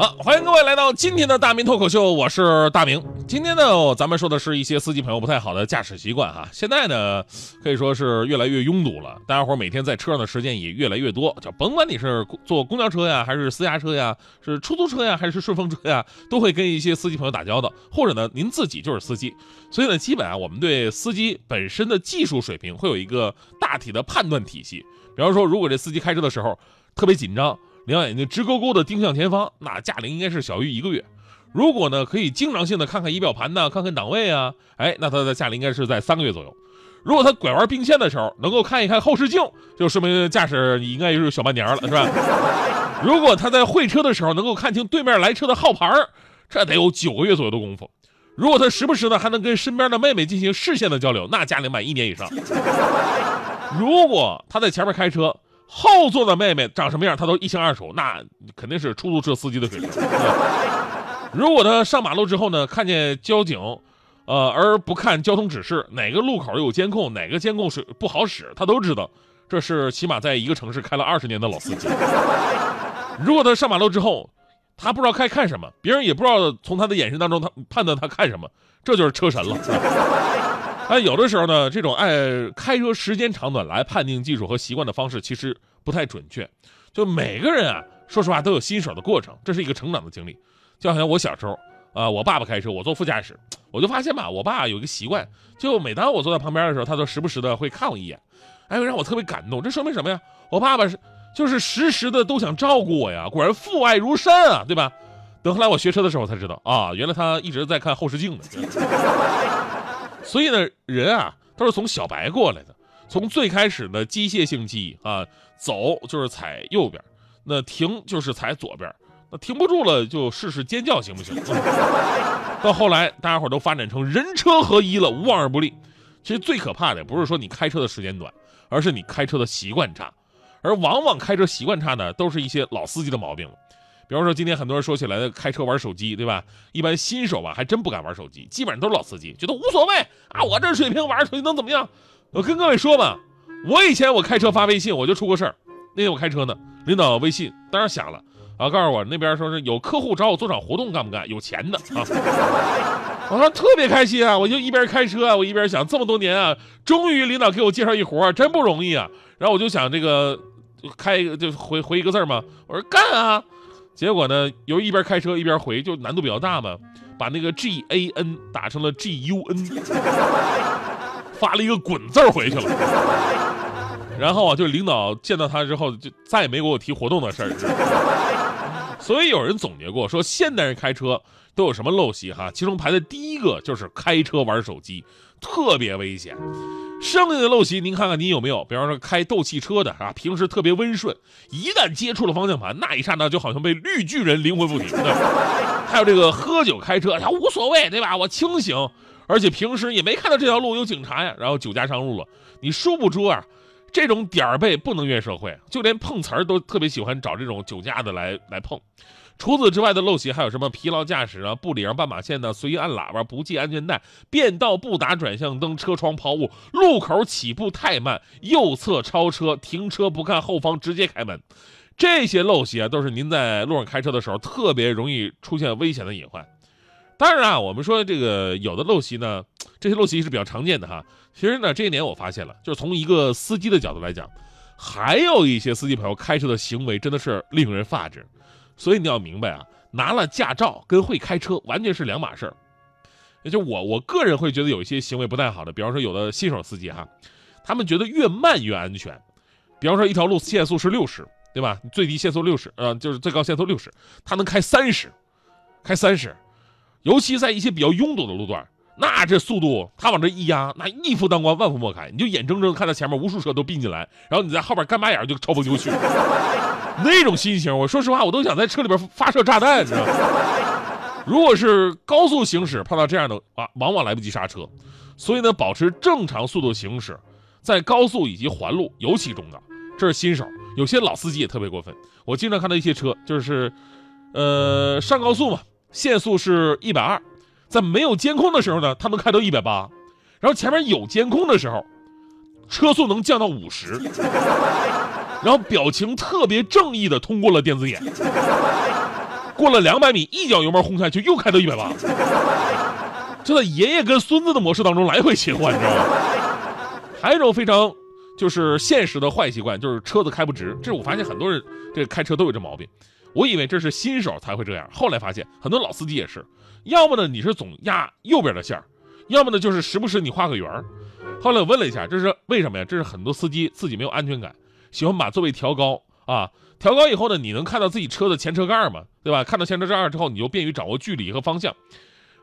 好，欢迎各位来到今天的大明脱口秀，我是大明。今天呢，咱们说的是一些司机朋友不太好的驾驶习惯哈。现在呢，可以说是越来越拥堵了，大家伙每天在车上的时间也越来越多。就甭管你是坐公交车呀，还是私家车呀，是出租车呀，还是顺风车呀，都会跟一些司机朋友打交道，或者呢，您自己就是司机。所以呢，基本啊，我们对司机本身的技术水平会有一个大体的判断体系。比方说，如果这司机开车的时候特别紧张。两眼睛直勾勾的盯向前方，那驾龄应该是小于一个月。如果呢，可以经常性的看看仪表盘呢，看看档位啊，哎，那他的驾龄应该是在三个月左右。如果他拐弯并线的时候能够看一看后视镜，就说明驾驶你应该是小半年了，是吧？如果他在会车的时候能够看清对面来车的号牌这得有九个月左右的功夫。如果他时不时呢还能跟身边的妹妹进行视线的交流，那驾龄满一年以上。如果他在前面开车。后座的妹妹长什么样，他都一清二楚，那肯定是出租车司机的水平。如果他上马路之后呢，看见交警，呃，而不看交通指示，哪个路口有监控，哪个监控是不好使，他都知道，这是起码在一个城市开了二十年的老司机。如果他上马路之后，他不知道该看什么，别人也不知道从他的眼神当中他判断他看什么，这就是车神了。哎，有的时候呢，这种按开车时间长短来判定技术和习惯的方式，其实不太准确。就每个人啊，说实话都有新手的过程，这是一个成长的经历。就好像我小时候啊，我爸爸开车，我坐副驾驶，我就发现吧，我爸有一个习惯，就每当我坐在旁边的时候，他都时不时的会看我一眼，哎，让我特别感动。这说明什么呀？我爸爸是就是时时的都想照顾我呀，果然父爱如山啊，对吧？等后来我学车的时候才知道啊，原来他一直在看后视镜呢。所以呢，人啊都是从小白过来的，从最开始的机械性记忆啊，走就是踩右边，那停就是踩左边，那停不住了就试试尖叫行不行？到后来大家伙都发展成人车合一了，无往而不利。其实最可怕的不是说你开车的时间短，而是你开车的习惯差，而往往开车习惯差呢，都是一些老司机的毛病。比方说，今天很多人说起来开车玩手机，对吧？一般新手吧，还真不敢玩手机，基本上都是老司机，觉得无所谓啊。我这水平玩手机能怎么样？我跟各位说吧，我以前我开车发微信，我就出过事儿。那天我开车呢，领导微信当然响了啊，告诉我那边说是有客户找我做场活动，干不干？有钱的啊。我说特别开心啊，我就一边开车，我一边想，这么多年啊，终于领导给我介绍一活，真不容易啊。然后我就想这个开一个就回回一个字嘛，我说干啊。结果呢，由于一边开车一边回，就难度比较大嘛，把那个 G A N 打成了 G U N，发了一个滚字回去了。然后啊，就领导见到他之后，就再也没给我提活动的事儿。所以有人总结过，说现代人开车都有什么陋习哈？其中排的第一个就是开车玩手机，特别危险。剩下的陋习，您看看您有没有？比方说开斗气车的啊，平时特别温顺，一旦接触了方向盘，那一刹那就好像被绿巨人灵魂附体。还有这个喝酒开车，呀无所谓，对吧？我清醒，而且平时也没看到这条路有警察呀，然后酒驾上路了。你殊不知啊，这种点儿背不能怨社会，就连碰瓷儿都特别喜欢找这种酒驾的来来碰。除此之外的陋习还有什么？疲劳驾驶啊，不礼让斑马线的，随意按喇叭，不系安全带，变道不打转向灯，车窗抛物，路口起步太慢，右侧超车，停车不看后方直接开门，这些陋习啊，都是您在路上开车的时候特别容易出现危险的隐患。当然啊，我们说这个有的陋习呢，这些陋习是比较常见的哈。其实呢，这一年我发现了，就是从一个司机的角度来讲，还有一些司机朋友开车的行为真的是令人发指。所以你要明白啊，拿了驾照跟会开车完全是两码事儿。也就我我个人会觉得有一些行为不太好的，比方说有的新手司机哈，他们觉得越慢越安全。比方说一条路限速是六十，对吧？最低限速六十，呃，就是最高限速六十，他能开三十，开三十。尤其在一些比较拥堵的路段，那这速度，他往这一压，那一夫当关，万夫莫开，你就眼睁睁看到前面无数车都并进来，然后你在后边干巴眼就超风就去，那种心情，我说实话，我都想在车里边发射炸弹，你知道吗？如果是高速行驶，碰到这样的啊，往往来不及刹车，所以呢，保持正常速度行驶，在高速以及环路尤其重要。这是新手，有些老司机也特别过分。我经常看到一些车，就是，呃，上高速嘛，限速是一百二，在没有监控的时候呢，他能开到一百八，然后前面有监控的时候，车速能降到五十，然后表情特别正义的通过了电子眼。过了两百米，一脚油门轰下去，又开到一百八，就在爷爷跟孙子的模式当中来回切换，你知道吗？还有一种非常就是现实的坏习惯，就是车子开不直。这我发现很多人这开车都有这毛病。我以为这是新手才会这样，后来发现很多老司机也是。要么呢你是总压右边的线要么呢就是时不时你画个圆后来我问了一下，这是为什么呀？这是很多司机自己没有安全感，喜欢把座位调高啊。调高以后呢，你能看到自己车的前车盖嘛？对吧？看到前车盖之后，你就便于掌握距离和方向。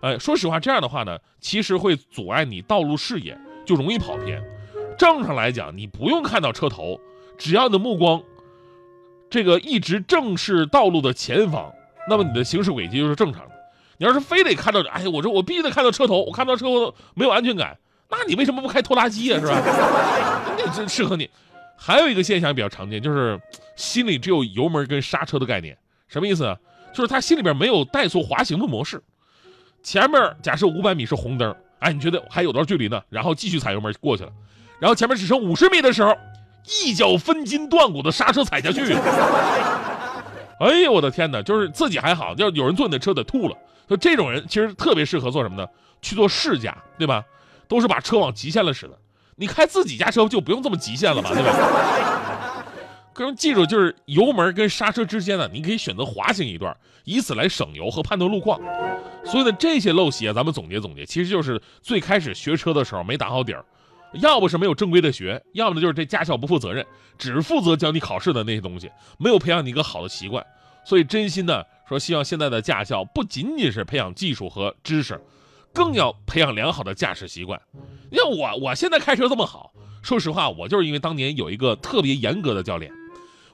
哎，说实话，这样的话呢，其实会阻碍你道路视野，就容易跑偏。正常来讲，你不用看到车头，只要你的目光这个一直正视道路的前方，那么你的行驶轨迹就是正常的。你要是非得看到，哎，我说我必须得看到车头，我看到车头没有安全感，那你为什么不开拖拉机啊？是吧？那真适合你。还有一个现象比较常见，就是心里只有油门跟刹车的概念，什么意思啊？就是他心里边没有怠速滑行的模式。前面假设五百米是红灯，哎，你觉得还有段距离呢，然后继续踩油门过去了，然后前面只剩五十米的时候，一脚分筋断骨的刹车踩下去。哎呦，我的天哪！就是自己还好，要有人坐你的车得吐了。就这种人其实特别适合做什么呢？去做试驾，对吧？都是把车往极限了使的。你开自己家车就不用这么极限了吧，对吧？各位记住，就是油门跟刹车之间呢，你可以选择滑行一段，以此来省油和判断路况。所以呢，这些陋习啊，咱们总结总结，其实就是最开始学车的时候没打好底儿，要不是没有正规的学，要么呢就是这驾校不负责任，只负责教你考试的那些东西，没有培养你一个好的习惯。所以真心的说，希望现在的驾校不仅仅是培养技术和知识。更要培养良好的驾驶习惯。你看我，我现在开车这么好，说实话，我就是因为当年有一个特别严格的教练。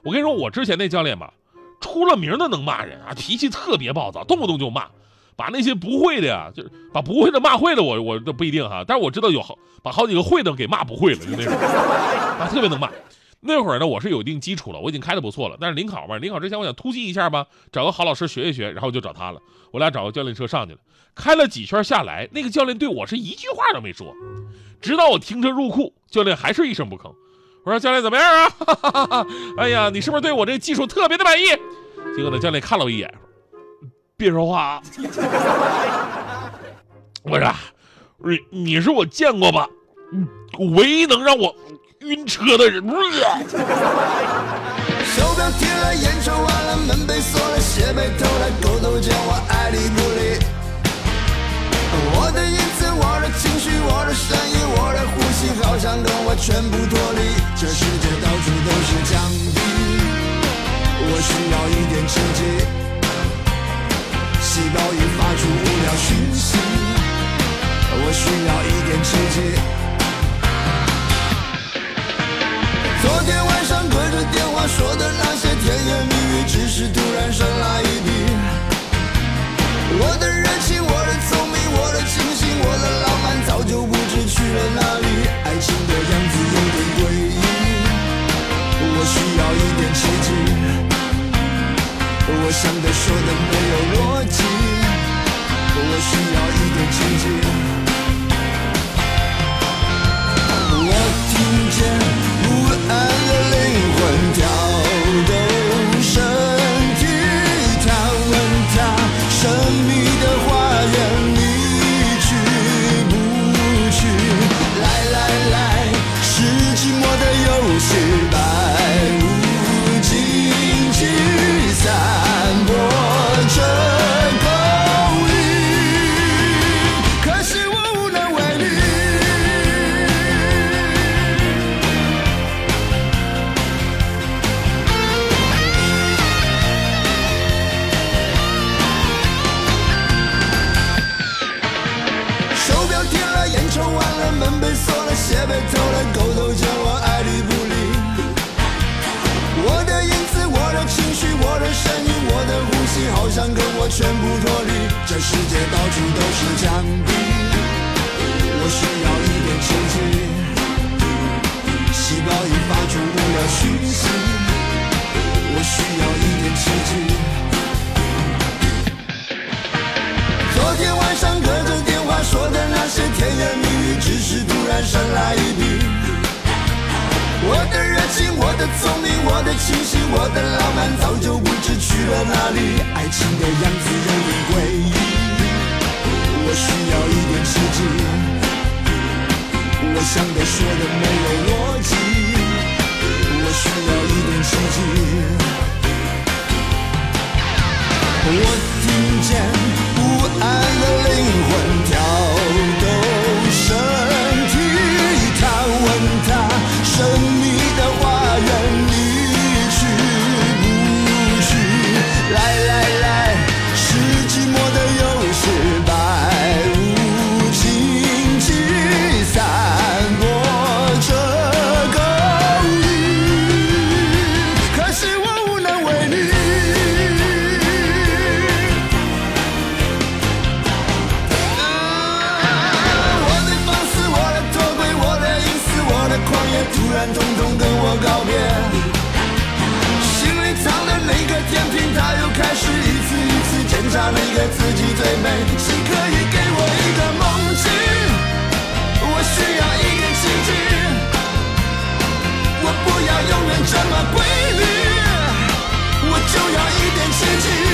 我跟你说，我之前那教练吧，出了名的能骂人啊，脾气特别暴躁，动不动就骂，把那些不会的呀，就是把不会的骂会的，我我这不一定哈，但是我知道有好把好几个会的给骂不会了，就那种，啊，特别能骂。那会儿呢，我是有一定基础了，我已经开的不错了。但是临考嘛，临考之前我想突击一下吧，找个好老师学一学，然后就找他了。我俩找个教练车上去了，开了几圈下来，那个教练对我是一句话都没说，直到我停车入库，教练还是一声不吭。我说教练怎么样啊？哎呀，你是不是对我这技术特别的满意？结果呢，教练看了我一眼，别说话啊。我说，你你是我见过吧，嗯唯一能让我。晕车的人。手表贴了，烟抽完了，门被锁了，鞋被偷了，狗都叫我爱理不理。我的影子，我的情绪，我的声音，我的呼吸，好像跟我全部脱离。这世界到处都是墙壁，我需要一点刺激。细胞已发出无聊讯息，我需要一点刺激。昨天晚上对着电话说的那些甜言蜜语，只是突然神来一笔。我的热情，我的聪明，我的清醒，我的浪漫，早就不知去了哪里。爱情的样子有点诡异，我需要一点奇迹。我想的说的没有逻辑，我需要一点奇迹。跟我全部脱离，这世界到处都是墙壁，我需要一点刺激，细胞已发出无聊讯息，我需要一点刺激。昨天晚上我的清醒，我的浪漫，早就不知去了哪里。爱情的样子有点诡异，我需要一点刺激。我想的说的没有逻辑，任凭他又开始一次一次检查，哪个自己最美？谁可以给我一个梦境？我需要一点奇迹。我不要永远这么规律，我就要一点奇迹。